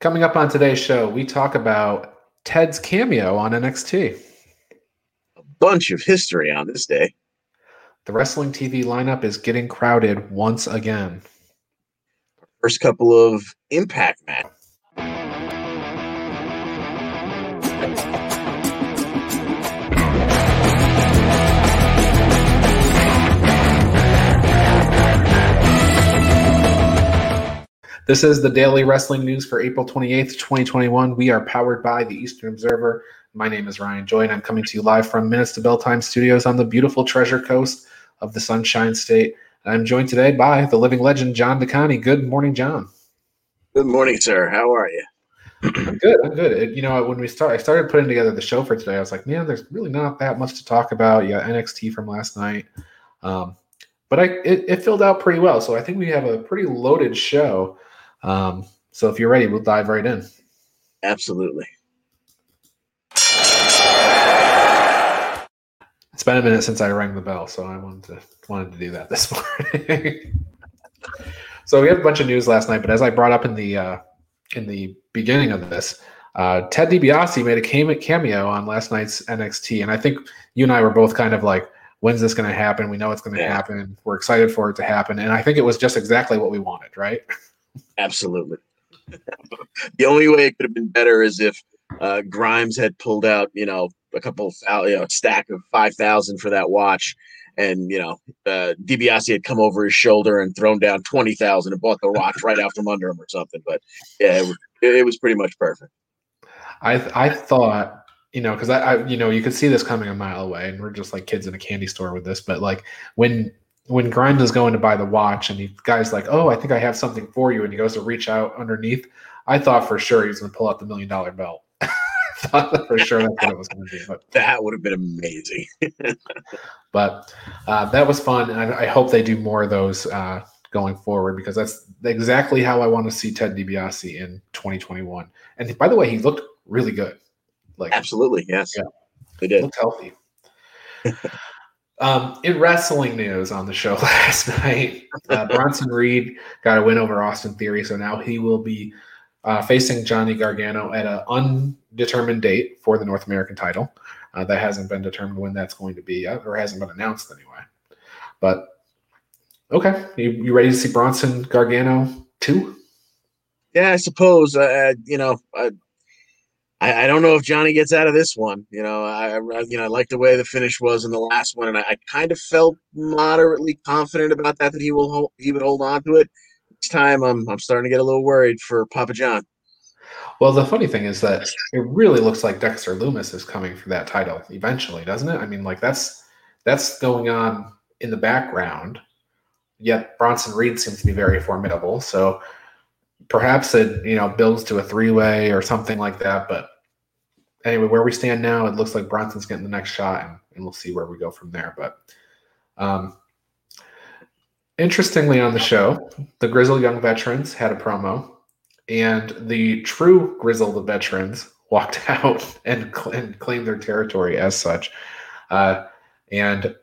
Coming up on today's show, we talk about Ted's cameo on NXT. A bunch of history on this day. The wrestling TV lineup is getting crowded once again. First couple of Impact matches. This is the daily wrestling news for April 28th, 2021. We are powered by the Eastern Observer. My name is Ryan Joy, and I'm coming to you live from Minutes to Bell Time Studios on the beautiful Treasure Coast of the Sunshine State. I'm joined today by the living legend, John D'Aconti. Good morning, John. Good morning, sir. How are you? I'm good. I'm good. It, you know, when we start, I started putting together the show for today. I was like, man, there's really not that much to talk about. You got NXT from last night, um, but I it, it filled out pretty well. So I think we have a pretty loaded show. Um, so if you're ready, we'll dive right in. Absolutely. It's been a minute since I rang the bell, so I wanted to wanted to do that this morning. so we had a bunch of news last night, but as I brought up in the uh, in the beginning of this, uh, Ted DiBiase made a cameo on last night's NXT, and I think you and I were both kind of like, "When's this going to happen? We know it's going to yeah. happen. We're excited for it to happen." And I think it was just exactly what we wanted, right? Absolutely. the only way it could have been better is if uh, Grimes had pulled out, you know, a couple, you know, stack of five thousand for that watch, and you know, uh, DiBiase had come over his shoulder and thrown down twenty thousand and bought the watch right out from under him or something. But yeah, it was, it was pretty much perfect. I I thought you know because I, I you know you could see this coming a mile away, and we're just like kids in a candy store with this. But like when when Grimes is going to buy the watch and the guy's like, "Oh, I think I have something for you," and he goes to reach out underneath, I thought for sure he was going to pull out the million dollar belt. thought for sure that's what it was going to be. But that would have been amazing. but uh, that was fun, and I, I, hope they do more of those uh, going forward because that's exactly how I want to see Ted DiBiase in 2021. And by the way, he looked really good. Like absolutely, yes, yeah, they did. Looked healthy. Um, in wrestling news on the show last night, uh, Bronson Reed got a win over Austin Theory, so now he will be uh, facing Johnny Gargano at an undetermined date for the North American title. Uh, that hasn't been determined when that's going to be yet, or hasn't been announced anyway. But okay, you, you ready to see Bronson Gargano too? Yeah, I suppose. Uh, you know, I, don't know if Johnny gets out of this one. You know, I, I you know I like the way the finish was in the last one, and I, I, kind of felt moderately confident about that that he will hold, he would hold on to it. Each time, I'm I'm starting to get a little worried for Papa John. Well, the funny thing is that it really looks like Dexter Lumis is coming for that title eventually, doesn't it? I mean, like that's that's going on in the background. Yet Bronson Reed seems to be very formidable. So perhaps it you know builds to a three way or something like that. But anyway, where we stand now, it looks like Bronson's getting the next shot, and, and we'll see where we go from there. But um, interestingly, on the show, the Grizzled Young Veterans had a promo, and the true Grizzled Veterans walked out and, cl- and claimed their territory as such. Uh, and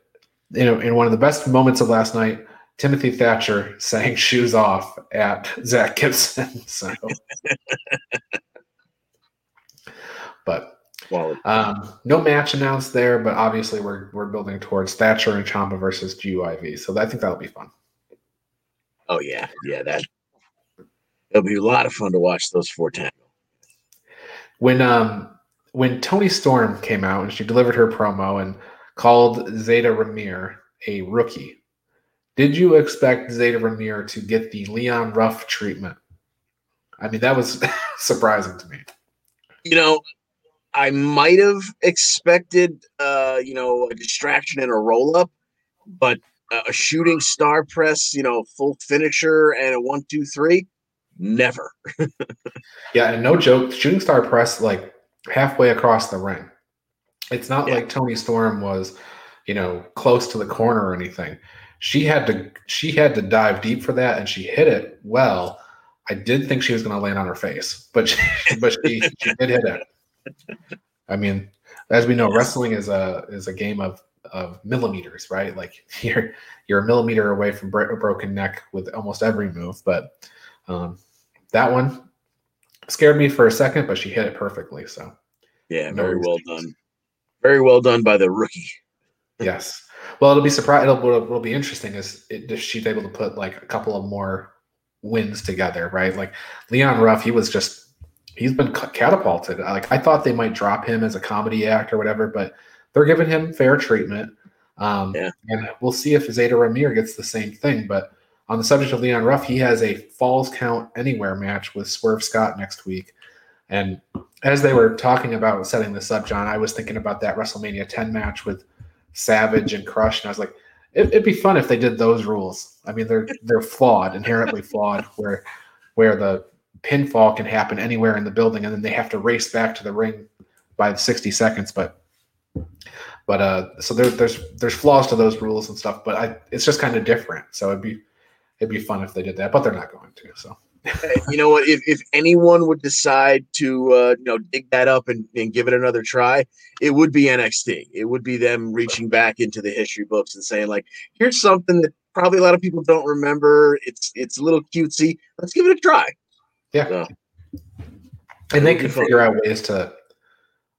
you know, in one of the best moments of last night, Timothy Thatcher saying shoes off at Zack Gibson. So, but um, no match announced there, but obviously we're we're building towards Thatcher and Ciampa versus GYV. So I think that'll be fun. Oh yeah, yeah, that it'll be a lot of fun to watch those four tango. When um when Toni Storm came out and she delivered her promo and called Zayda Ramier a rookie did you expect Zayda Ramier to get the Leon Ruff treatment? I mean, that was surprising to me. You know, I might have expected, uh, you know, a distraction and a roll up, but a shooting star press, you know, full finisher and a one, two, three, never. yeah, and no joke, shooting star press like halfway across the ring. It's not yeah. like Toni Storm was, you know, close to the corner or anything she had to she had to dive deep for that and she hit it well i did think she was going to land on her face but she, but she, she did hit it i mean as we know wrestling is a is a game of of millimeters right like you're you're a millimeter away from a broken neck with almost every move but um, that one scared me for a second, but she hit it perfectly. So yeah, no very well done. Very well done by the rookie. yes. Well, it'll be surprise. It'll, what'll be interesting is it, if she's able to put like a couple of more wins together, right? Like Leon Ruff, he was just he's been catapulted. Like I thought they might drop him as a comedy act or whatever, but they're giving him fair treatment. Um, yeah. And we'll see if Zayda Ramier gets the same thing. But on the subject of Leon Ruff, he has a Falls Count Anywhere match with Swerve Scott next week. And as they were talking about setting this up, John, I was thinking about that WrestleMania 10 match with Savage and Crush, and I was like, it, would be fun if they did those rules. I mean, they're they're flawed, inherently flawed, where where the pinfall can happen anywhere in the building, and then they have to race back to the ring by 60 seconds. But but uh, so there, there's there's flaws to those rules and stuff, but I it's just kind of different. So it'd be it'd be fun if they did that, but they're not going to. So you know what? If, if anyone would decide to uh, you know dig that up and, and give it another try, it would be NXT. It would be them reaching back into the history books and saying like, here's something that probably a lot of people don't remember. It's it's a little cutesy. Let's give it a try. Yeah. So, and they could figure out ways to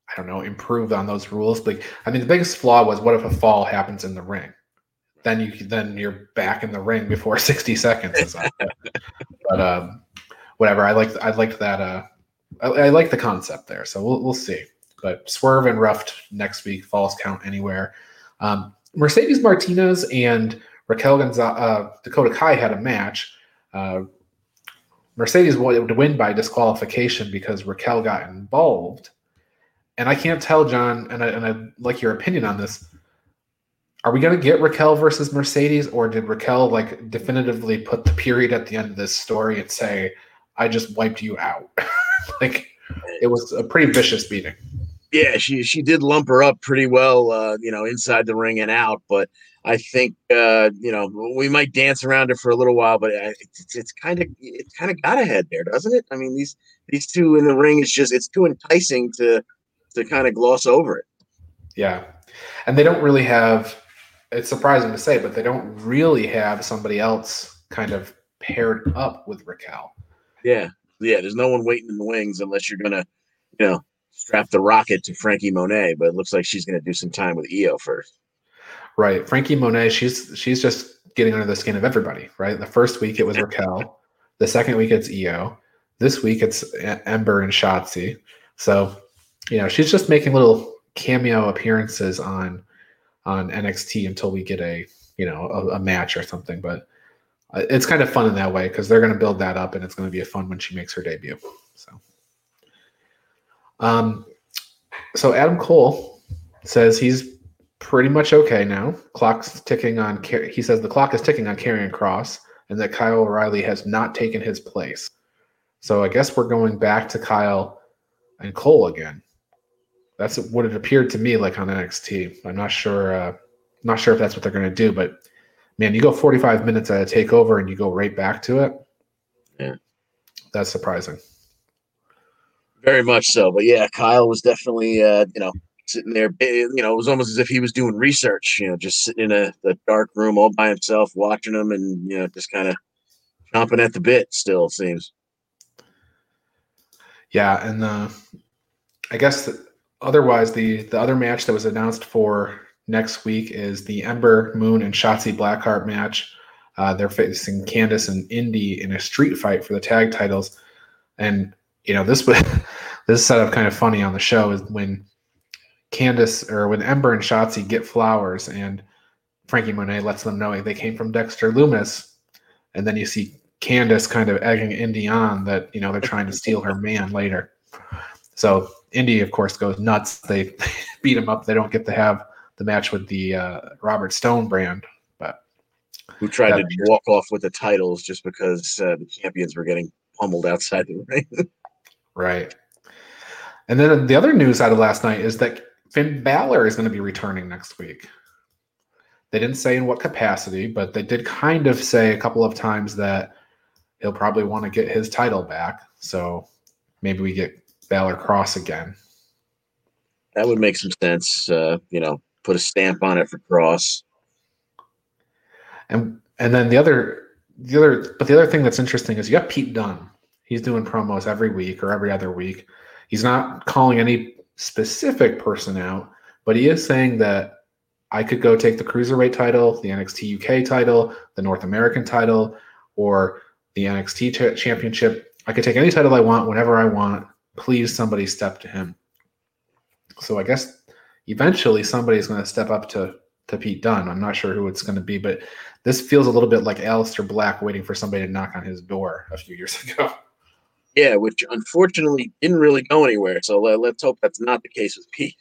I don't know, improve on those rules. Like, I mean, the biggest flaw was what if a fall happens in the ring? Then you then you're back in the ring before 60 seconds is up. but um, whatever. I like I liked that. Uh, I, I like the concept there. So we'll we'll see. But Swerve and Ruffed next week. Falls count anywhere. Um, Mercedes Martinez and Raquel Gonzalez, uh, Dakota Kai had a match. Uh, Mercedes would win by disqualification because Raquel got involved and I can't tell, John, and I, and I'd like your opinion on this. Are we going to get Raquel versus Mercedes, or did Raquel like definitively put the period at the end of this story and say, "I just wiped you out"? like it was a pretty vicious beating. Yeah, she she did lump her up pretty well, uh, you know, inside the ring and out. But I think uh, you know we might dance around it for a little while, but it's it's kind of it's kind of got ahead there, doesn't it? I mean these these two in the ring is just it's too enticing to to kind of gloss over it. Yeah. And they don't really have it's surprising to say, but they don't really have somebody else kind of paired up with Raquel. Yeah. Yeah. There's no one waiting in the wings unless you're gonna, you know, strap the rocket to Frankie Monet, but it looks like she's gonna do some time with Io first. Right. Frankie Monet, she's she's just getting under the skin of everybody, right? The first week it was Raquel. The second week it's Io. This week it's Ember and Shotzi. So you know, she's just making little cameo appearances on on NXT until we get a you know a, a match or something. But uh, it's kind of fun in that way because they're going to build that up, and it's going to be a fun when she makes her debut. So, um, so Adam Cole says he's pretty much okay now. Clock's ticking on. He says the clock is ticking on Karrion Kross, and that Kyle O'Reilly has not taken his place. So I guess we're going back to Kyle and Cole again. That's what it appeared to me like on NXT. I'm not sure. Uh, not sure if that's what they're going to do, but man, you go 45 minutes at a takeover and you go right back to it. Yeah, that's surprising. Very much so, but yeah, Kyle was definitely uh, you know sitting there. Eh, you know, it was almost as if he was doing research. You know, just sitting in a, a dark room all by himself, watching them, and you know, just kind of chomping at the bit. Still seems. Yeah, and uh, I guess that otherwise, the the other match that was announced for next week is the Ember Moon and Shotzi Blackheart match. Uh, they're facing Candice and Indi in a street fight for the tag titles, and you know this was this set up kind of funny on the show is when Candice or when Ember and Shotzi get flowers and Frankie Monet lets them know they came from Dexter Lumis, and then you see Candice kind of egging Indi on that you know they're trying to steal her man later. So Indi, of course, goes nuts. They beat him up. They don't get to have the match with the uh, Robert Stone brand, but who tried to walk off with the titles just because uh, the champions were getting pummeled outside the ring. right. And then the other news out of last night is that Finn Balor is going to be returning next week. They didn't say in what capacity, but they did kind of say a couple of times that he'll probably want to get his title back. So maybe we get Balor Kross again. That would make some sense. Uh, you know, put a stamp on it for Kross. And and then the other the other but the other thing that's interesting is you got Pete Dunne He's doing promos every week or every other week. He's not calling any specific person out, but he is saying that I could go take the cruiserweight title, the NXT UK title, the North American title, or the NXT ch- championship. I could take any title I want whenever I want. Please, somebody step to him. So I guess eventually somebody's going to step up to to Pete Dunne. I'm not sure who it's going to be, but this feels a little bit like Aleister Black waiting for somebody to knock on his door a few years ago. Yeah, which unfortunately didn't really go anywhere. So let, us hope that's not the case with Pete.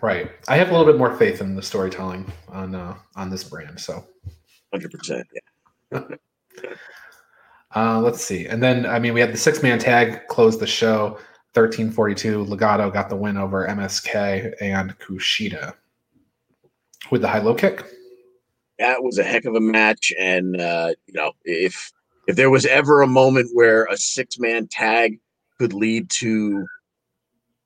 Right. I have a little bit more faith in the storytelling on uh, on this brand. So, hundred percent. Yeah. uh, let's see, and then I mean we had the six man tag close the show. 1342 Legado got the win over MSK and Kushida with the high low kick. That was a heck of a match, and uh, you know if if there was ever a moment where a six man tag could lead to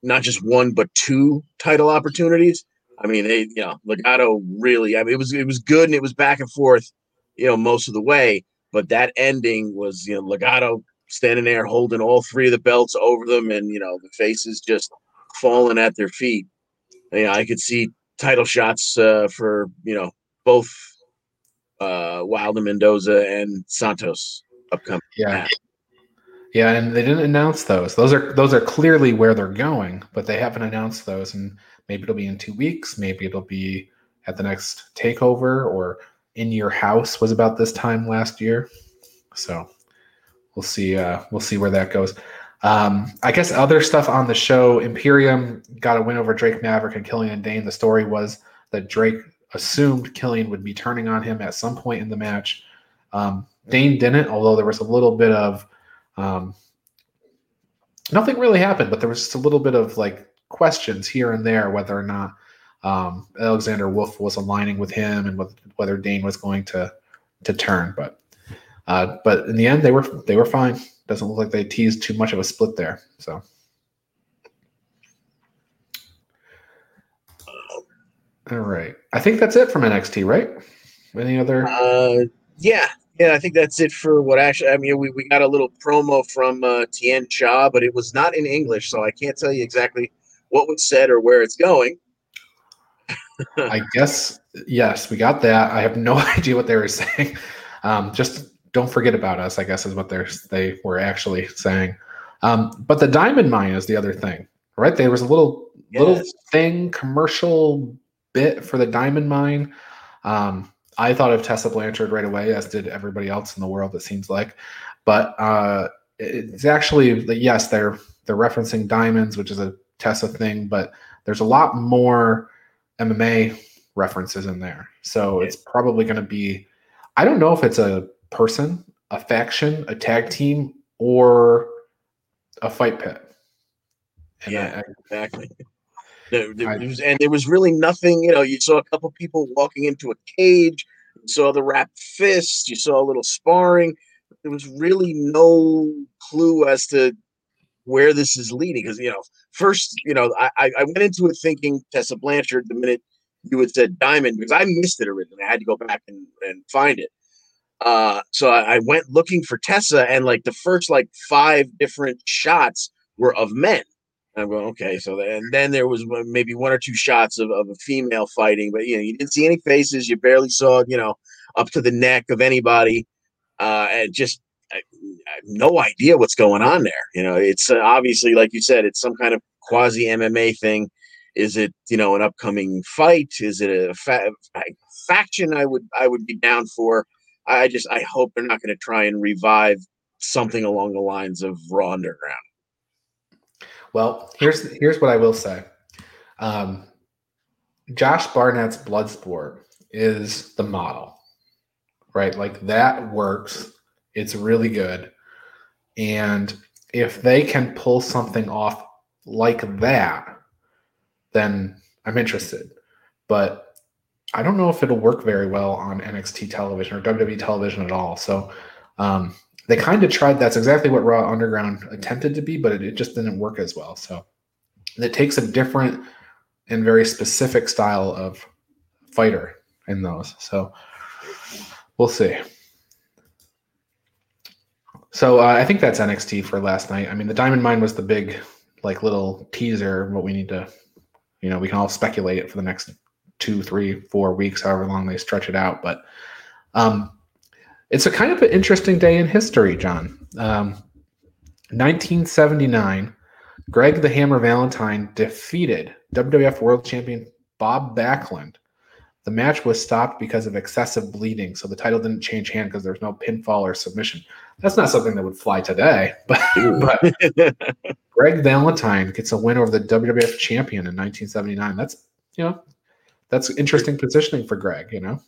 not just one but two title opportunities. I mean, they you know Legado really. I mean, it was it was good and it was back and forth, you know, most of the way. But that ending was you know Legado standing there holding all three of the belts over them, and you know the faces just falling at their feet. You know, I could see title shots uh, for you know both uh, Wilder Mendoza and Santos upcoming. Yeah. Yeah, and they didn't announce those. Those are those are clearly where they're going, but they haven't announced those. And maybe it'll be in two weeks. Maybe it'll be at the next takeover or in your house was about this time last year. So we'll see. Uh, we'll see where that goes. Um, I guess other stuff on the show. Imperium got a win over Drake Maverick and Killian Dain. The story was that Drake assumed Killian would be turning on him at some point in the match. Um, Dain didn't, although there was a little bit of um, nothing really happened, but there was just a little bit of like questions here and there whether or not um, Alexander Wolf was aligning with him and whether Dain was going to to turn. But uh, but in the end, they were they were fine. Doesn't look like they teased too much of a split there. So. All right. I think that's it from NXT, right? Any other? Uh, yeah, yeah, I think that's it for what actually. I mean, we, we got a little promo from uh, Tian Sha, but it was not in English, so I can't tell you exactly what was said or where it's going. I guess yes, we got that. I have no idea what they were saying. Um, just don't forget about us. I guess is what they're they were actually saying. Um, but the diamond mine is the other thing, right? There was a little yes. little thing commercial bit for the diamond mine. Um, I thought of Tessa Blanchard right away, as did everybody else in the world. It seems like, but uh, it's actually yes, they're they're referencing diamonds, which is a Tessa thing, but there's a lot more MMA references in there. So it's probably going to be. I don't know if it's a person, a faction, a tag team, or a fight pit. And yeah, I, exactly. There, there I, was, and there was really nothing. You know, you saw a couple people walking into a cage. You saw the wrapped fists. You saw a little sparring. There was really no clue as to where this is leading. Because you know, first, you know, I, I went into it thinking Tessa Blanchard the minute you had said Diamond because I missed it originally. I had to go back and, and find it. Uh, so I, I went looking for Tessa, and like the first like five different shots were of men. I'm going, okay. So and then there was maybe one or two shots of, of a female fighting, but you know, you didn't see any faces. You barely saw, you know, up to the neck of anybody. Uh, and just I, I have no idea what's going on there. You know, it's uh, obviously, like you said, it's some kind of quasi MMA thing. Is it, you know, an upcoming fight? Is it a fa- faction? I would, I would be down for. I just, I hope they're not going to try and revive something along the lines of Raw Underground. Well, here's here's what I will say. Um, Josh Barnett's Bloodsport is the model, right? Like that works. It's really good, and if they can pull something off like that, then I'm interested. But I don't know if it'll work very well on NXT television or WWE television at all. So um, they kind of tried. That's exactly what Raw Underground attempted to be, but it, it just didn't work as well. So it takes a different and very specific style of fighter in those. So we'll see. So uh, I think that's NXT for last night. I mean, the Diamond Mine was the big, like, little teaser. What we need to, you know, we can all speculate for the next two, three, four weeks, however long they stretch it out. But um, it's a kind of an interesting day in history, John. Um, 1979, Greg the Hammer Valentine defeated WWF World Champion Bob Backlund. The match was stopped because of excessive bleeding, so the title didn't change hand because there's no pinfall or submission. That's not something that would fly today, but, but Greg Valentine gets a win over the WWF champion in 1979. That's you know, that's interesting positioning for Greg. You know,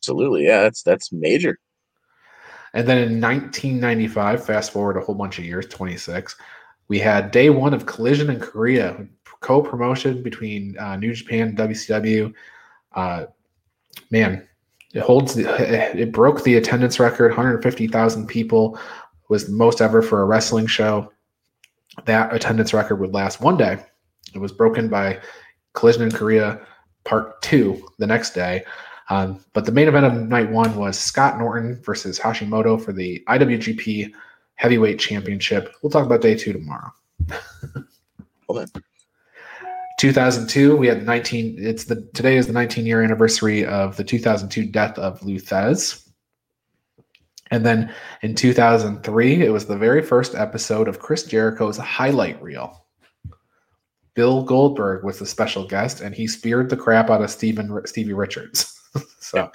absolutely, yeah, that's that's major. And then in 1995, fast forward a whole bunch of years, 26, we had day one of Collision in Korea, co promotion between uh, New Japan and WCW. Uh, man, it holds the, it broke the attendance record 150,000 people was most ever for a wrestling show. That attendance record would last one day. It was broken by Collision in Korea part two the next day. Um, but the main event of night one was Scott Norton versus Hashimoto for the IWGP Heavyweight Championship. We'll talk about day two tomorrow. Hold on. 2002, we had 19. It's the today is the 19 year anniversary of the 2002 death of Lou Thesz. And then in 2003, it was the very first episode of Chris Jericho's highlight reel. Bill Goldberg was the special guest, and he speared the crap out of Steven Stevie Richards. so,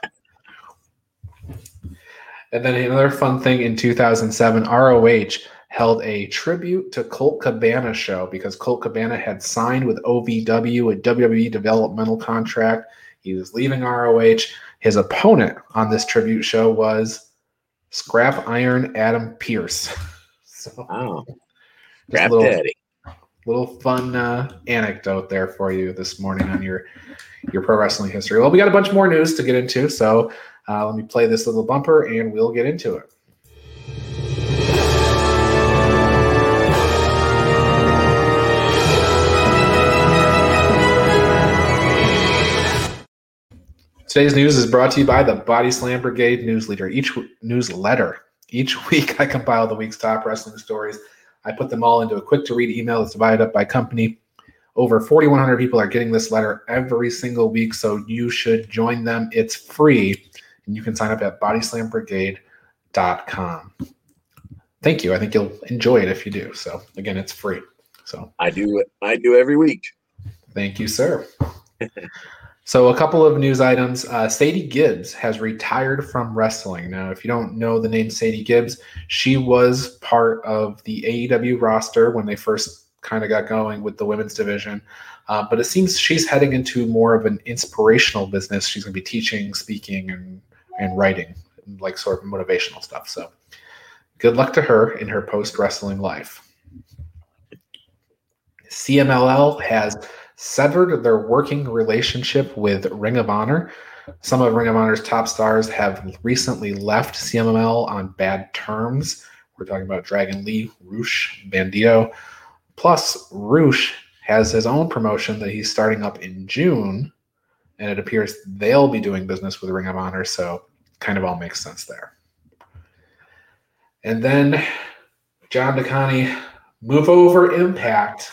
and then another fun thing in 2007, ROH held a tribute to Colt Cabana show because Colt Cabana had signed with OVW a WWE developmental contract. He was leaving ROH. His opponent on this tribute show was Scrap Iron Adam Pearce. so, oh, Scrap little, Daddy. Little fun uh, anecdote there for you this morning on your your pro wrestling history. Well, we got a bunch more news to get into, so uh, let me play this little bumper and we'll get into it. Today's news is brought to you by the Body Slam Brigade newsletter. Each newsletter. Each week, I compile the week's top wrestling stories. I put them all into a quick to read email that's divided up by company. Over 4,100 people are getting this letter every single week, so you should join them. It's free, and you can sign up at bodyslambrigade.com. Thank you. I think you'll enjoy it if you do. So again, it's free. So I do. I do every week. Thank you, sir. So, a couple of news items. Uh, Sadie Gibbs has retired from wrestling. Now, if you don't know the name Sadie Gibbs, she was part of the AEW roster when they first kind of got going with the women's division. Uh, but it seems she's heading into more of an inspirational business. She's going to be teaching, speaking, and, and writing, like sort of motivational stuff. So, good luck to her in her post wrestling life. CMLL has severed their working relationship with Ring of Honor. Some of Ring of Honor's top stars have recently left CMLL on bad terms. We're talking about Dragon Lee, Rush, Bandito. Plus, Rush has his own promotion that he's starting up in June, and it appears they'll be doing business with Ring of Honor, so kind of all makes sense there. And then John D'Aconti, move over Impact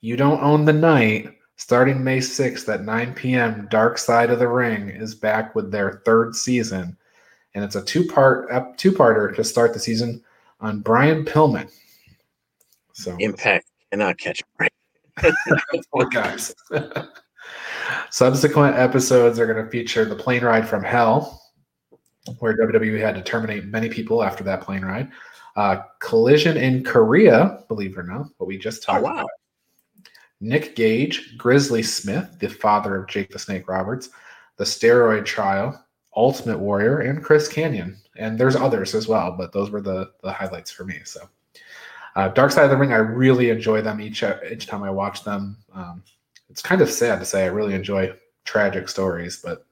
you Don't Own the Night, starting May 6th at 9 p.m., Dark Side of the Ring is back with their third season. And it's a two-part two-parter to start the season on Brian Pillman. So Impact cannot catch Brian. Poor guys. Subsequent episodes are going to feature the plane ride from hell, where WWE had to terminate many people after that plane ride. Uh, collision in Korea, believe it or not, what we just talked oh, wow. about. Nick Gage, Grizzly Smith, the father of Jake the Snake Roberts, The Steroid Trial, Ultimate Warrior, and Chris Kanyon. And there's others as well, but those were the, the highlights for me. So, uh, Dark Side of the Ring, I really enjoy them each each time I watch them. Um, it's kind of sad to say I really enjoy tragic stories, but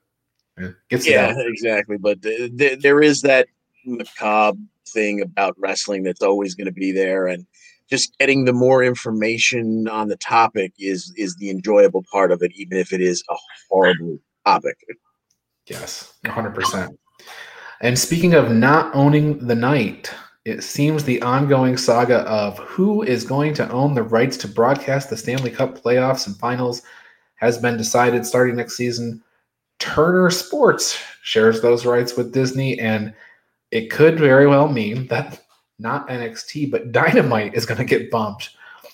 yeah, yeah exactly. But th- th- there is that macabre thing about wrestling that's always going to be there, and just getting the more information on the topic is is the enjoyable part of it, even if it is a horrible topic. Yes, 100%. And speaking of not owning the night, it seems the ongoing saga of who is going to own the rights to broadcast the Stanley Cup playoffs and finals has been decided starting next season. Turner Sports shares those rights with Disney, and it could very well mean that not NXT, but Dynamite is going to get bumped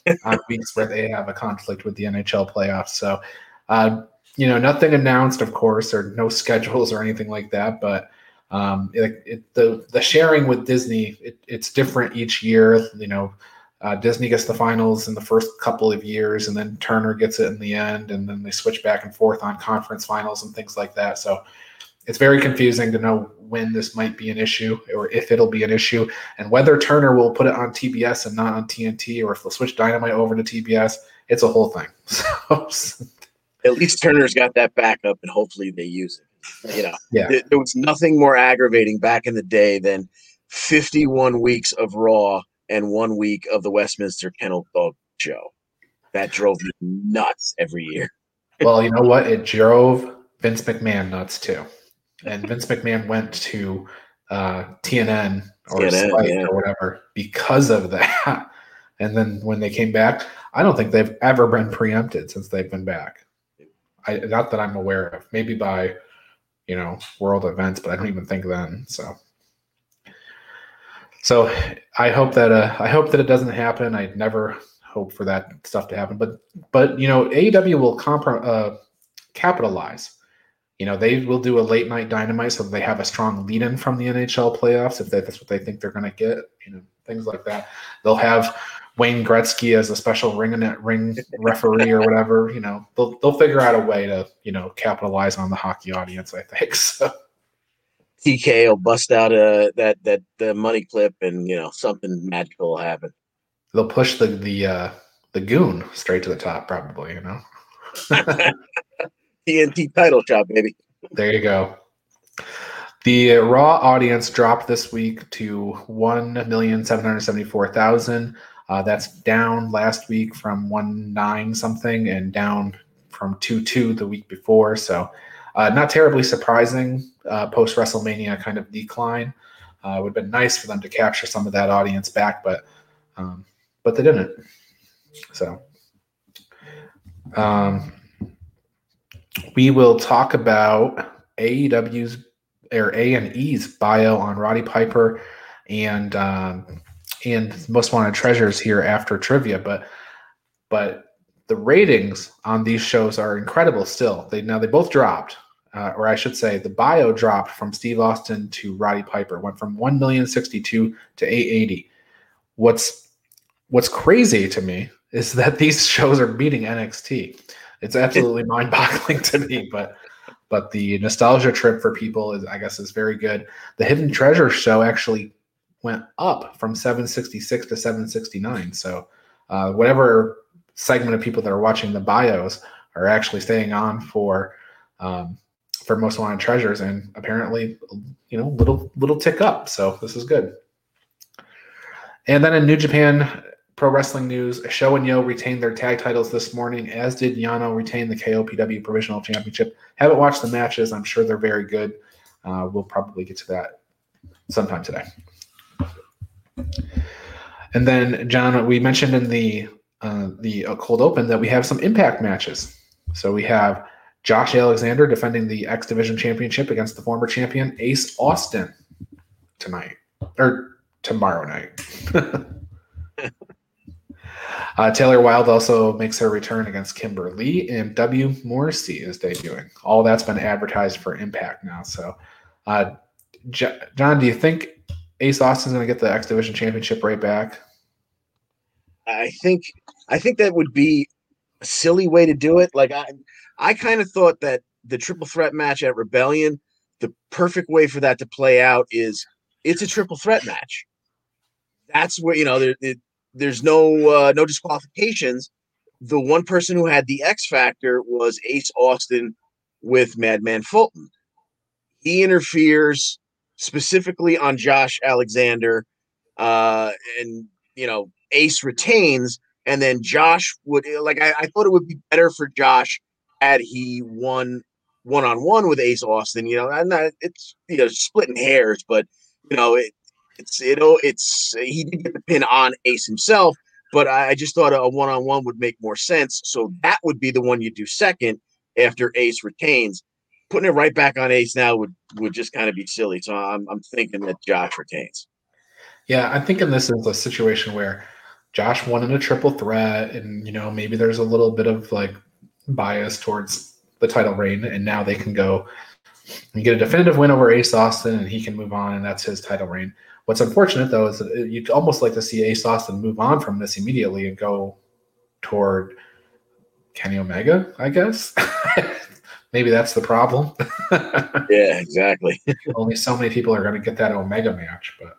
on weeks where they have a conflict with the NHL playoffs. So, uh, you know, nothing announced, of course, or no schedules or anything like that, but um, it, it, the the sharing with Disney it, it's different each year. You know, uh, Disney gets the finals in the first couple of years, and then Turner gets it in the end, and then they switch back and forth on conference finals and things like that. So it's very confusing to know when this might be an issue or if it'll be an issue, and whether Turner will put it on TBS and not on TNT, or if they'll switch Dynamite over to TBS. It's a whole thing. So, At least Turner's got that backup, and hopefully they use it. You know, yeah. there, there was nothing more aggravating back in the day than 51 weeks of Raw and one week of the Westminster Kennel Dog Show. That drove me nuts every year. well, you know what? It drove Vince McMahon nuts too. And Vince McMahon went to uh, TNN or Spike yeah. or whatever because of that. And then when they came back, I don't think they've ever been preempted since they've been back. I, not that I'm aware of. Maybe by you know world events, but I don't even think then. So, so I hope that uh, I hope that it doesn't happen. I never hope for that stuff to happen, but but you know AEW will uh, capitalize. You know they will do a late night dynamite so they have a strong lead in from the NHL playoffs if that's what they think they're going to get. You know things like that. They'll have Wayne Gretzky as a special ring ring referee or whatever. You know, they'll they'll figure out a way to you know capitalize on the hockey audience. I think so. TK will bust out a that that the money clip, and you know something magical will happen. They'll push the the uh, the goon straight to the top, probably. You know. TNT title shot, baby. There you go. The Raw audience dropped this week to one million seven hundred seventy-four thousand. Uh, that's down last week from one nine something, and down from two two the week before. So, uh, not terribly surprising. Uh, Post WrestleMania kind of decline. Uh, it would have been nice for them to capture some of that audience back, but um, but they didn't. So, um, we will talk about AEW's or A and E's bio on Roddy Piper and um, and Most Wanted Treasures here after trivia, but but the ratings on these shows are incredible still. They now they both dropped, uh, or I should say, the bio dropped from Steve Austin to Roddy Piper, went from one million sixty two to eight eighty. What's what's crazy to me is that these shows are beating NXT. It's absolutely mind boggling to me, but but the nostalgia trip for people is I guess is very good. The Hidden Treasure show actually went up from 766 to 769. So uh, whatever segment of people that are watching the bios are actually staying on for um, for most wanted treasures, and apparently, you know, little little tick up. So this is good. And then in New Japan Pro Wrestling News, Sho and Yoh retained their tag titles this morning, as did Yano retain the KOPW Provisional Championship. Haven't watched the matches. I'm sure they're very good. Uh, we'll probably get to that sometime today. And then, John, we mentioned in the uh, the cold open that we have some impact matches. So we have Josh Alexander defending the X Division Championship against the former champion Ace Austin tonight or tomorrow night. Uh, Taylor Wilde also makes her return against Kimber Lee, and W. Morrissey is debuting. All that's been advertised for Impact now. So, uh, J- John, do you think Ace Austin's going to get the X Division Championship right back? I think I think that would be a silly way to do it. Like I I kind of thought that the triple threat match at Rebellion, the perfect way for that to play out is it's a triple threat match. That's where you know there's no uh, no disqualifications. The one person who had the X factor was Ace Austin with Madman Fulton. He interferes specifically on Josh Alexander, uh, and you know Ace retains, and then Josh would like I, I thought it would be better for Josh had he won one on one with Ace Austin. You know, and that, it's you know splitting hairs, but you know it, it's you know it's he did get the pin on Ace himself, but I just thought a one on one would make more sense. So that would be the one you do second after Ace retains. Putting it right back on Ace now would would just kind of be silly. So I'm I'm thinking that Josh retains. Yeah, I'm thinking this is a situation where Josh won in a triple threat, and you know maybe there's a little bit of like bias towards the title reign, and now they can go and get a definitive win over Ace Austin, and he can move on, and that's his title reign. What's unfortunate though is that you'd almost like to see Ace Austin move on from this immediately and go toward Kenny Omega, I guess. Maybe that's the problem. yeah, exactly. Only so many people are going to get that Omega match, but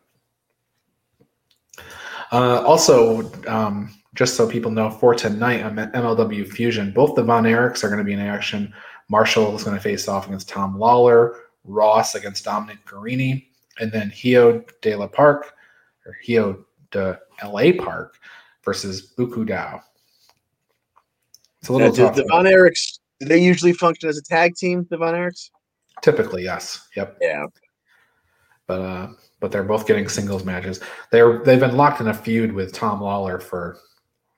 uh, also, um, just so people know, for tonight on MLW Fusion, both the Von Erichs are going to be in action. Marshall is going to face off against Tom Lawlor, Ross against Dominic Garrini, and then Hijo de la Park or Hijo de LA Park versus Bu Ku Dao. It's a little yeah, tough. The Von Erichs, do they usually function as a tag team, the Von Erichs? Typically, yes. Yep. Yeah. But uh but they're both getting singles matches. They're they've been locked in a feud with Tom Lawlor for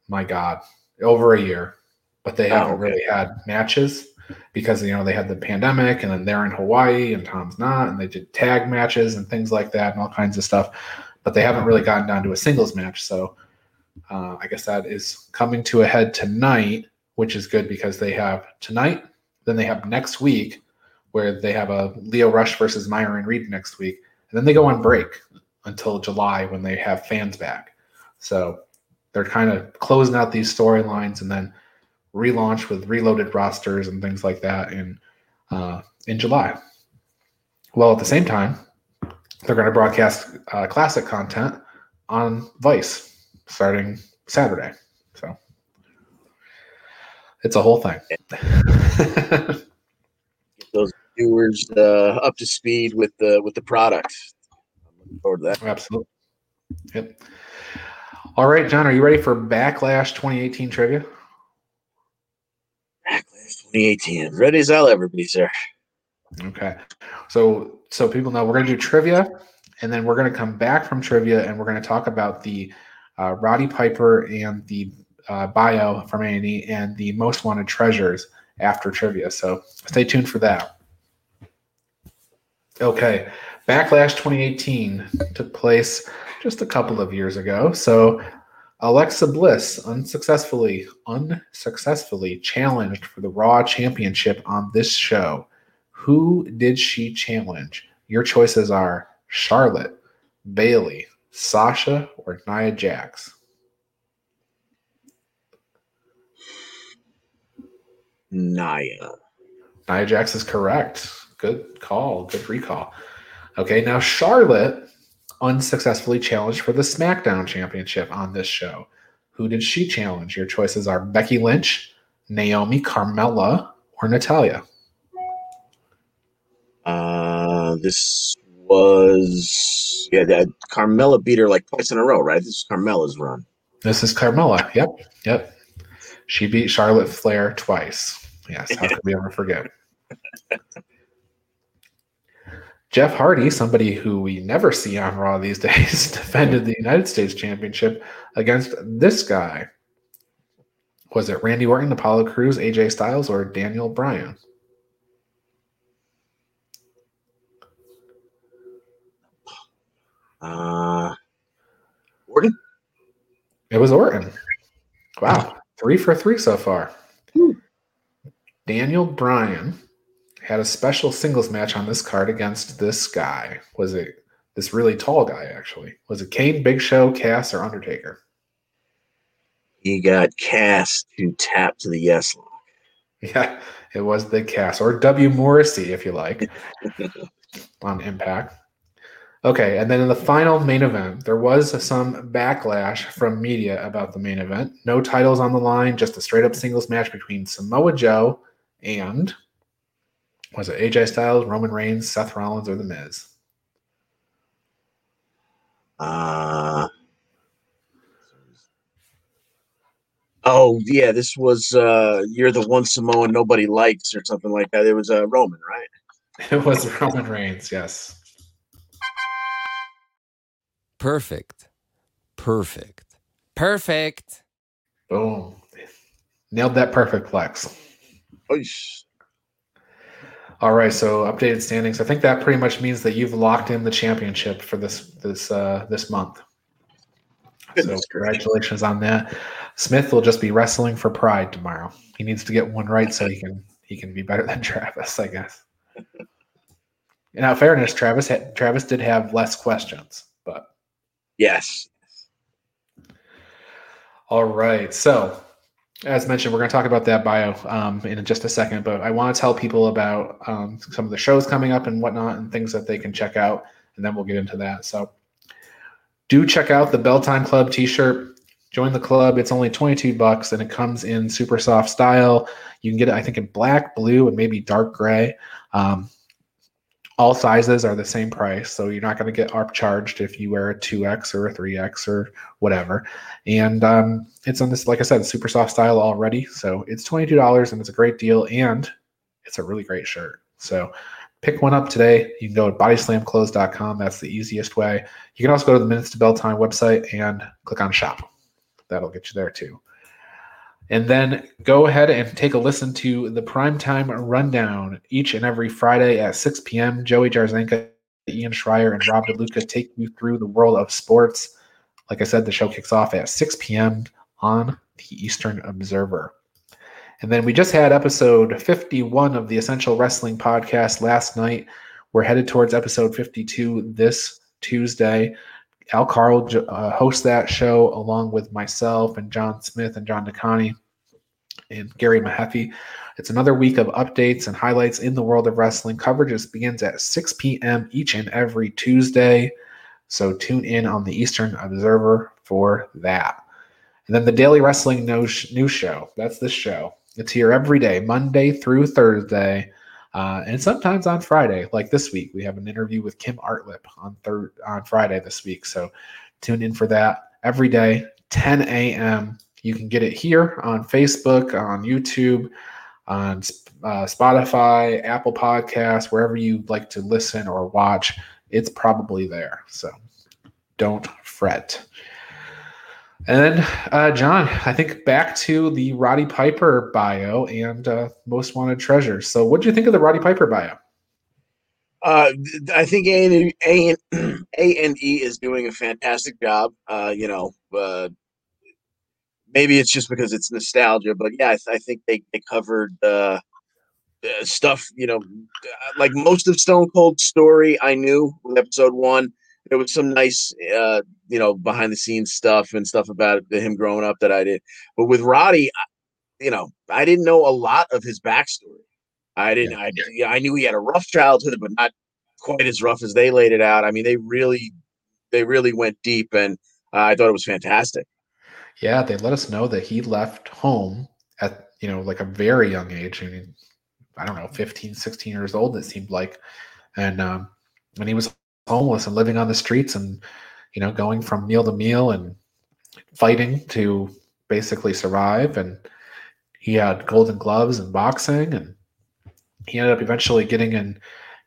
my God, over a year. But they haven't oh, okay. really had matches because you know they had the pandemic and then they're in Hawaii and Tom's not, and they did tag matches and things like that and all kinds of stuff. But they haven't really gotten down to a singles match. So uh, I guess that is coming to a head tonight, which is good because they have tonight, then they have next week where they have a Leo Rush versus Myron Reed next week and then they go on break until July when they have fans back. So they're kind of closing out these storylines and then relaunch with reloaded rosters and things like that in uh, in July. Well, at the same time, they're going to broadcast uh, classic content on Vice starting Saturday. So it's a whole thing. Get Those viewers uh, up to speed with the with the product. I'm looking forward to that. Absolutely. Yep. All right, John, are you ready for Backlash 2018 trivia? Backlash 2018, ready as I'll ever be, sir. Okay, so so people know we're to do trivia, and then we're to come back from trivia, and we're to talk about the uh, Roddy Piper and the uh, bio from A&E and the most wanted treasures after trivia. So stay tuned for that. Okay. Backlash 2018 took place just a couple of years ago. So Alexa Bliss unsuccessfully unsuccessfully challenged for the Raw Championship on this show. Who did she challenge? Your choices are Charlotte, Bayley, Sasha, or Nia Jax. Nia. Nia Jax is correct. Good call. Good recall. Okay, now Charlotte unsuccessfully challenged for the SmackDown Championship on this show. Who did she challenge? Your choices are Becky Lynch, Naomi, Carmella, or Natalya. Uh, this was yeah. That Carmella beat her like twice in a row, right? This is Carmella's run. This is Carmella. Yep, yep. She beat Charlotte Flair twice. Yes, how could we ever forget? Jeff Hardy, somebody who we never see on Raw these days, defended the United States Championship against this guy. Was it Randy Orton, Apollo Crews, AJ Styles, or Daniel Bryan? Uh, Orton? It was Orton. Wow. Three for three so far. Daniel Bryan had a special singles match on this card against this guy. Was it this really tall guy, actually? Was it Kane, Big Show, Cass, or Undertaker? He got Cass to tap to the yes lock. Yeah, it was the Cass, or W. Morrissey, if you like, on Impact. Okay, and then in the final main event, there was some backlash from media about the main event. No titles on the line, just a straight up singles match between Samoa Joe and was it AJ Styles, Roman Reigns, Seth Rollins, or The Miz? Uh, oh yeah, this was uh, you're the one Samoan nobody likes or something like that. It was uh, Roman, right? It was Roman Reigns, yes. perfect. Perfect. Perfect. Boom. Nailed that perfect flex. Oish. All right, so updated standings. I think that pretty much means that you've locked in the championship for this this uh, this month. Goodness so congratulations on that. Smith will just be wrestling for pride tomorrow. He needs to get one right so he can he can be better than Travis, I guess. In all fairness, Travis had, Travis did have less questions, but Yes. all right. So as mentioned, we're going to talk about that bio um, in just a second, but I want to tell people about um, some of the shows coming up and whatnot and things that they can check out, and then we'll get into that. So do check out the Bell Time Club t-shirt. Join the club. It's only 22 bucks and it comes in super soft style. You can get it, I think, in black, blue, and maybe dark gray. Um, all sizes are the same price, so you're not going to get ARP charged if you wear a 2X or a 3X or whatever. And um, it's on this, like I said, super soft style already. So it's $22 and it's a great deal and it's a really great shirt. So pick one up today. You can go to bodyslamclothes.com. That's the easiest way. You can also go to the Minutes to Bell Time website and click on shop. That'll get you there too. And then go ahead and take a listen to the primetime rundown each and every Friday at 6 p.m. Joey Jarzenka, Ian Schreier, and Rob DeLuca take you through the world of sports. Like I said, the show kicks off at 6 p.m. on the Eastern Observer. And then we just had episode 51 of the Essential Wrestling Podcast last night. We're headed towards episode 52 this Tuesday. Al Carl uh, hosts that show along with myself and John Smith and John D'Aconti and Gary Mahaffey. It's another week of updates and highlights in the world of wrestling. Coverage just begins at 6 p.m. each and every Tuesday. So tune in on the Eastern Observer for that. And then the Daily Wrestling News Show. That's this show. It's here every day, Monday through Thursday. Uh, and sometimes on Friday, like this week, we have an interview with Kim Artlip on third on Friday this week. So tune in for that every day, 10 a.m. You can get it here on Facebook, on YouTube, on uh, Spotify, Apple Podcasts, wherever you like to listen or watch. It's probably there. So don't fret. And then, uh, John, I think back to the Roddy Piper bio and uh, Most Wanted treasure. So, what do you think of the Roddy Piper bio? Uh, I think A and A and E is doing a fantastic job. Uh, you know, uh, maybe it's just because it's nostalgia, but yeah, I, th- I think they they covered uh, stuff. You know, like most of Stone Cold story, I knew with episode one there was some nice uh, you know behind the scenes stuff and stuff about him growing up that I did. But with Roddy, you know, I didn't know a lot of his backstory. I didn't. I yeah, I knew he had a rough childhood, but not quite as rough as they laid it out. I mean, they really, they really went deep, and uh, I thought it was fantastic. Yeah, they let us know that he left home at you know like a very young age. I mean, I don't know, 15, 16 years old. It seemed like, and um, when he was homeless and living on the streets and you know going from meal to meal and fighting to basically survive. And he had golden gloves and boxing and he ended up eventually getting in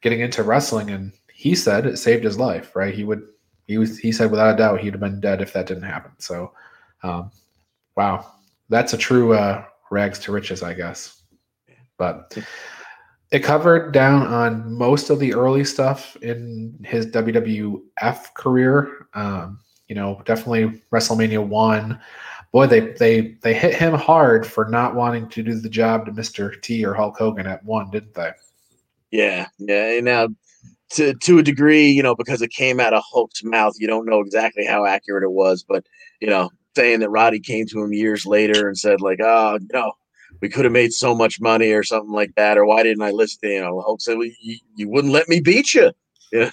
getting into wrestling. And he said it saved his life right? He would he was he said without a doubt he'd have been dead if that didn't happen. So um, wow. That's a true uh, rags to riches i guess. But it covered down on most of the early stuff in his WWF career. Um, you know, definitely WrestleMania one. Boy, they they they hit him hard for not wanting to do the job to Mr. T or Hulk Hogan at one, didn't they? Yeah, yeah. Now, to to a degree, you know, because it came out of Hulk's mouth, you don't know exactly how accurate it was, but you know, saying that Roddy came to him years later and said like, "Oh, know, we could have made so much money or something like that, or why didn't I listen? To, You know, Hulk said, well, you, you wouldn't let me beat you. You, know,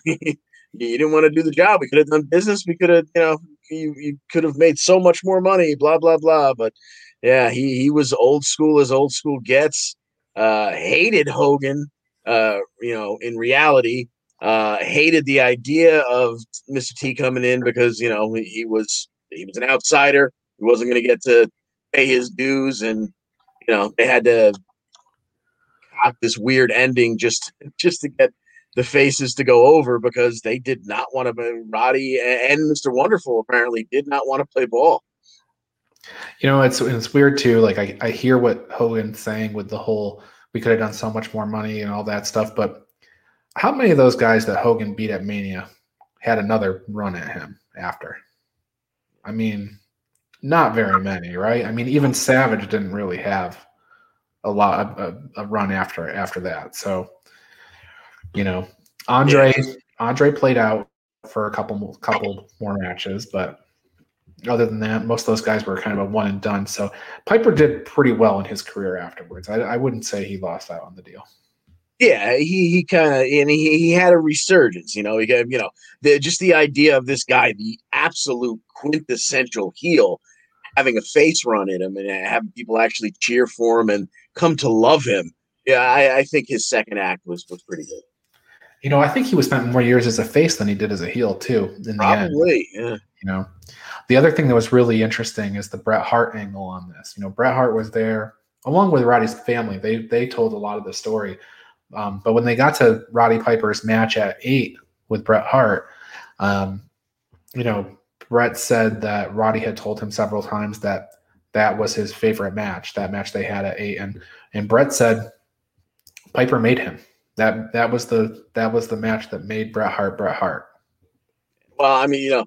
you didn't want to do the job. We could have done business. We could have, you know, you, you could have made so much more money, blah, blah, blah. But yeah, he, he was old school as old school gets, uh, hated Hogan, uh, you know, in reality, uh, hated the idea of Mr. T coming in because, you know, he, he was, he was an outsider. He wasn't going to get to pay his dues and, you know they had to have this weird ending just just to get the faces to go over because they did not want to. Uh, Roddy and Mr. Wonderful apparently did not want to play ball. You know, it's it's weird too. Like I, I hear what Hogan's saying with the whole we could have done so much more money and all that stuff, but how many of those guys that Hogan beat at Mania had another run at him after? I mean, not very many, right? I mean, even Savage didn't really have a lot of a, a run after after that. So, you know, Andre yeah. Andre played out for a couple couple more matches, but other than that, most of those guys were kind of a one and done. So Piper did pretty well in his career afterwards. I, I wouldn't say he lost out on the deal. Yeah, he he kind of and he he had a resurgence. You know, he got you know the, just the idea of this guy, the absolute quintessential heel, having a face run at him and having people actually cheer for him and come to love him. Yeah, I, I think his second act was was pretty good. You know, I think he was spent more years as a face than he did as a heel too. In Probably, the end. yeah. You know, the other thing that was really interesting is the Bret Hart angle on this. You know, Bret Hart was there along with Roddy's family. They they told a lot of the story. Um, but when they got to Roddy Piper's match at eight with Bret Hart, um, you know, Bret said that Roddy had told him several times that that was his favorite match, that match they had at eight, and and Bret said Piper made him. That that was the that was the match that made Bret Hart Bret Hart. Well, I mean, you know,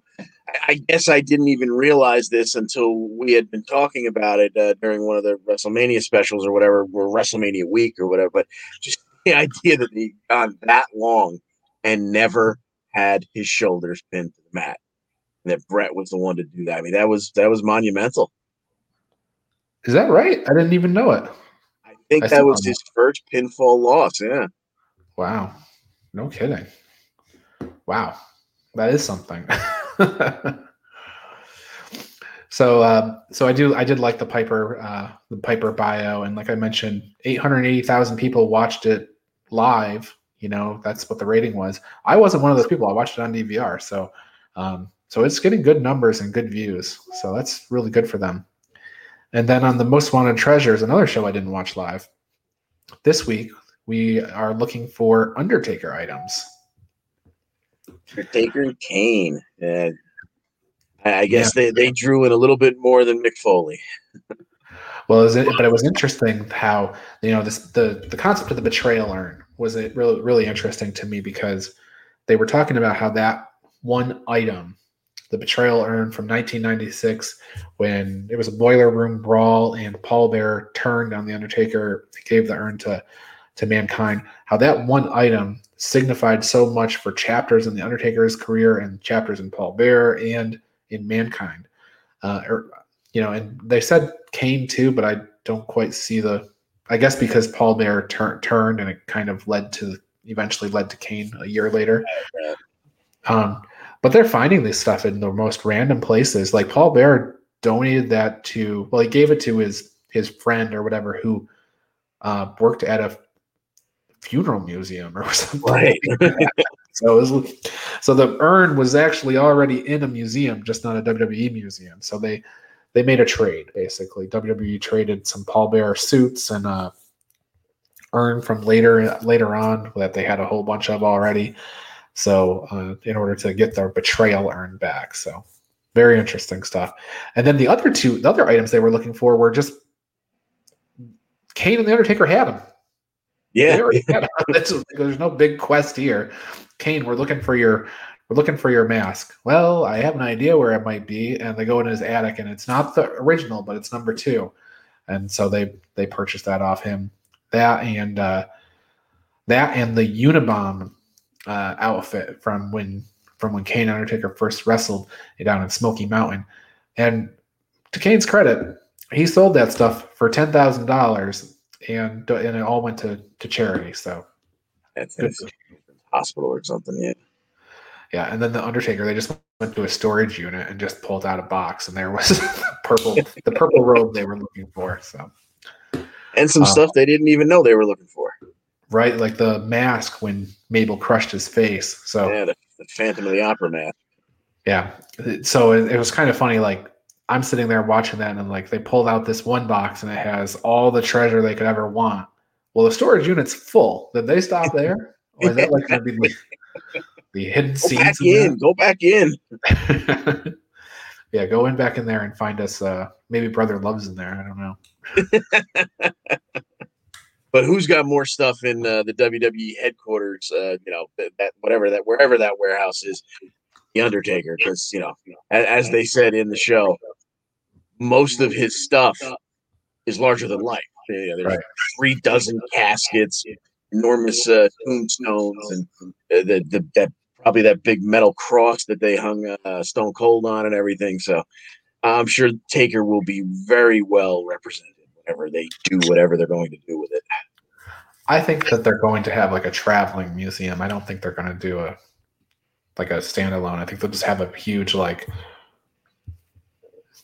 I guess I didn't even realize this until we had been talking about it uh, during one of the WrestleMania specials or whatever, or WrestleMania week or whatever. But just the idea that he'd gone that long and never had his shoulders pinned to the mat, and that Bret was the one to do that. I mean, that was that was monumental. Is that right? I didn't even know it. I think I that was his first pinfall loss. Yeah. Wow. No kidding. Wow. That is something. so uh, so I do I did like the Piper uh, the Piper bio and like I mentioned 880,000 people watched it live you know that's what the rating was I wasn't one of those people I watched it on DVR so um, so it's getting good numbers and good views so that's really good for them and then on the most wanted treasures another show I didn't watch live this week we are looking for Undertaker items Undertaker and Kane. Uh, I guess yeah. they, they drew in a little bit more than Mick Foley. well, it, but it was interesting how you know this the the concept of the betrayal urn was it really really interesting to me because they were talking about how that one item, the betrayal urn from 1996, when it was a boiler room brawl and Paul Bearer turned on the Undertaker, gave the urn to to mankind, how that one item signified so much for chapters in the Undertaker's career and chapters in Paul Bearer and in Mankind. Uh, or, er, you know, and they said Kane too, but I don't quite see the. I guess because Paul Bearer tur- turned and it kind of led to eventually led to Kane a year later. Um, but they're finding this stuff in the most random places. Like Paul Bearer donated that to, well, he gave it to his his friend or whatever who uh, worked at a funeral museum or something. Right. so was, so the urn was actually already in a museum, just not a WWE museum. So they they made a trade basically. WWE traded some Paul Bearer suits and a urn from later later on that they had a whole bunch of already. So uh, in order to get their betrayal earned back, so very interesting stuff. And then the other two, the other items they were looking for were just Kane and the Undertaker had them. Yeah, there's no big quest here. Kane, we're looking for your we're looking for your mask. Well, I have an idea where it might be, and they go in his attic, and it's not the original, but it's number two, and so they they purchased that off him. That and uh, that and the Unabomb uh, outfit from when from when Kane Undertaker first wrestled down in Smoky Mountain, and to Kane's credit, he sold that stuff for ten thousand dollars and and it all went to to charity. So that's, hospital or something. Yeah. Yeah, and then the Undertaker, they just went to a storage unit and just pulled out a box, and there was purple, the purple robe they were looking for. So, and some um, stuff they didn't even know they were looking for. Right, like the mask when Mabel crushed his face. So yeah, the, the Phantom of the Opera mask. Yeah, so it, it was kind of funny. Like I'm sitting there watching that and like they pulled out this one box and it has all the treasure they could ever want. Well, the storage unit's full. Did they stop there? Or is that like going to be the, the hidden Go scenes? back in. Go back in. yeah, go in back in there and find us. Uh, maybe Brother Love's in there. I don't know. But who's got more stuff in uh, the WWE headquarters? Uh, you know that, that whatever that wherever that warehouse is, the Undertaker. Because you know, as, as they said in the show, most of his stuff is larger than life. Yeah, there's Right. three dozen caskets, enormous uh, tombstones, and uh, the, the that probably that big metal cross that they hung uh, Stone Cold on and everything. So I'm sure Taker will be very well represented whenever they do whatever they're going to do with it. I think that they're going to have like a traveling museum. I don't think they're going to do a like a standalone. I think they'll just have a huge like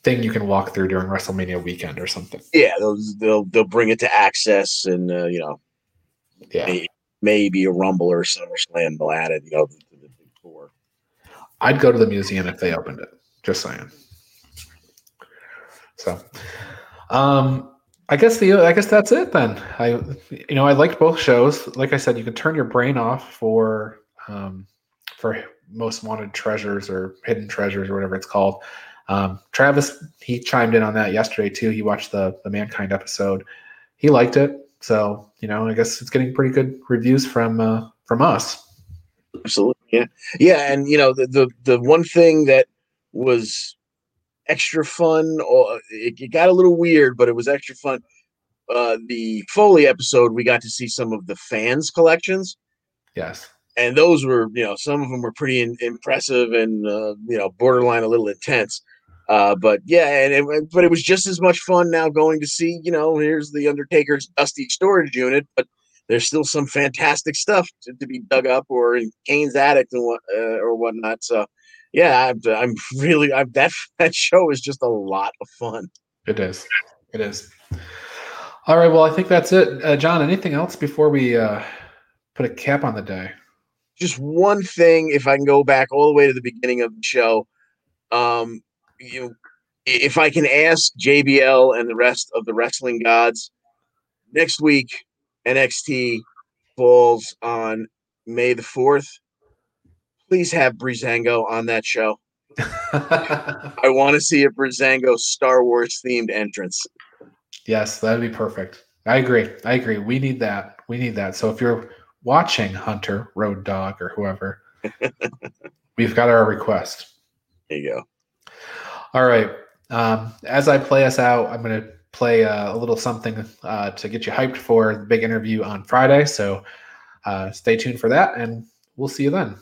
thing you can walk through during WrestleMania weekend or something. Yeah, they'll they'll, they'll bring it to Axxess, and uh, you know Yeah. may- maybe a Rumble or SummerSlam they'll add it. You know, to the big four. I'd go to the museum if they opened it. Just saying. So, um, I guess the I guess that's it then. I you know I liked both shows. Like I said, you can turn your brain off for um, for most wanted treasures or hidden treasures or whatever it's called. Um, Travis he chimed in on that yesterday too. He watched the the Mankind episode. He liked it. So you know I guess it's getting pretty good reviews from uh, from us. Absolutely, yeah, yeah. And you know, the the, the one thing that was extra fun, or it, it got a little weird, but it was extra fun. Uh, the Foley episode, we got to see some of the fans' collections, Yes. and those were, you know, some of them were pretty in, impressive and uh, you know, borderline a little intense. Uh, but yeah, and it, but it was just as much fun now going to see, you know, here's the Undertaker's dusty storage unit, but there's still some fantastic stuff to, to be dug up or in Kane's attic and what uh, or whatnot. So yeah, I'm, I'm really I'm, that that show is just a lot of fun. It is. It is. All right. Well, I think that's it. Uh, John, anything else before we uh, put a cap on the day? Just one thing, if I can go back all the way to the beginning of the show, um, you if I can ask JBL and the rest of the wrestling gods next week, NXT falls on May the fourth. Please have Brizango on that show. I want to see a Brizango Star Wars themed entrance. yes, that'd be perfect. I agree. I agree. We need that. We need that. So if you're watching Hunter, Road Dog, or whoever, we've got our request. There you go. All right. Um, as I play us out, I'm going to play uh, a little something uh, to get you hyped for the big interview on Friday. So uh, stay tuned for that, and we'll see you then.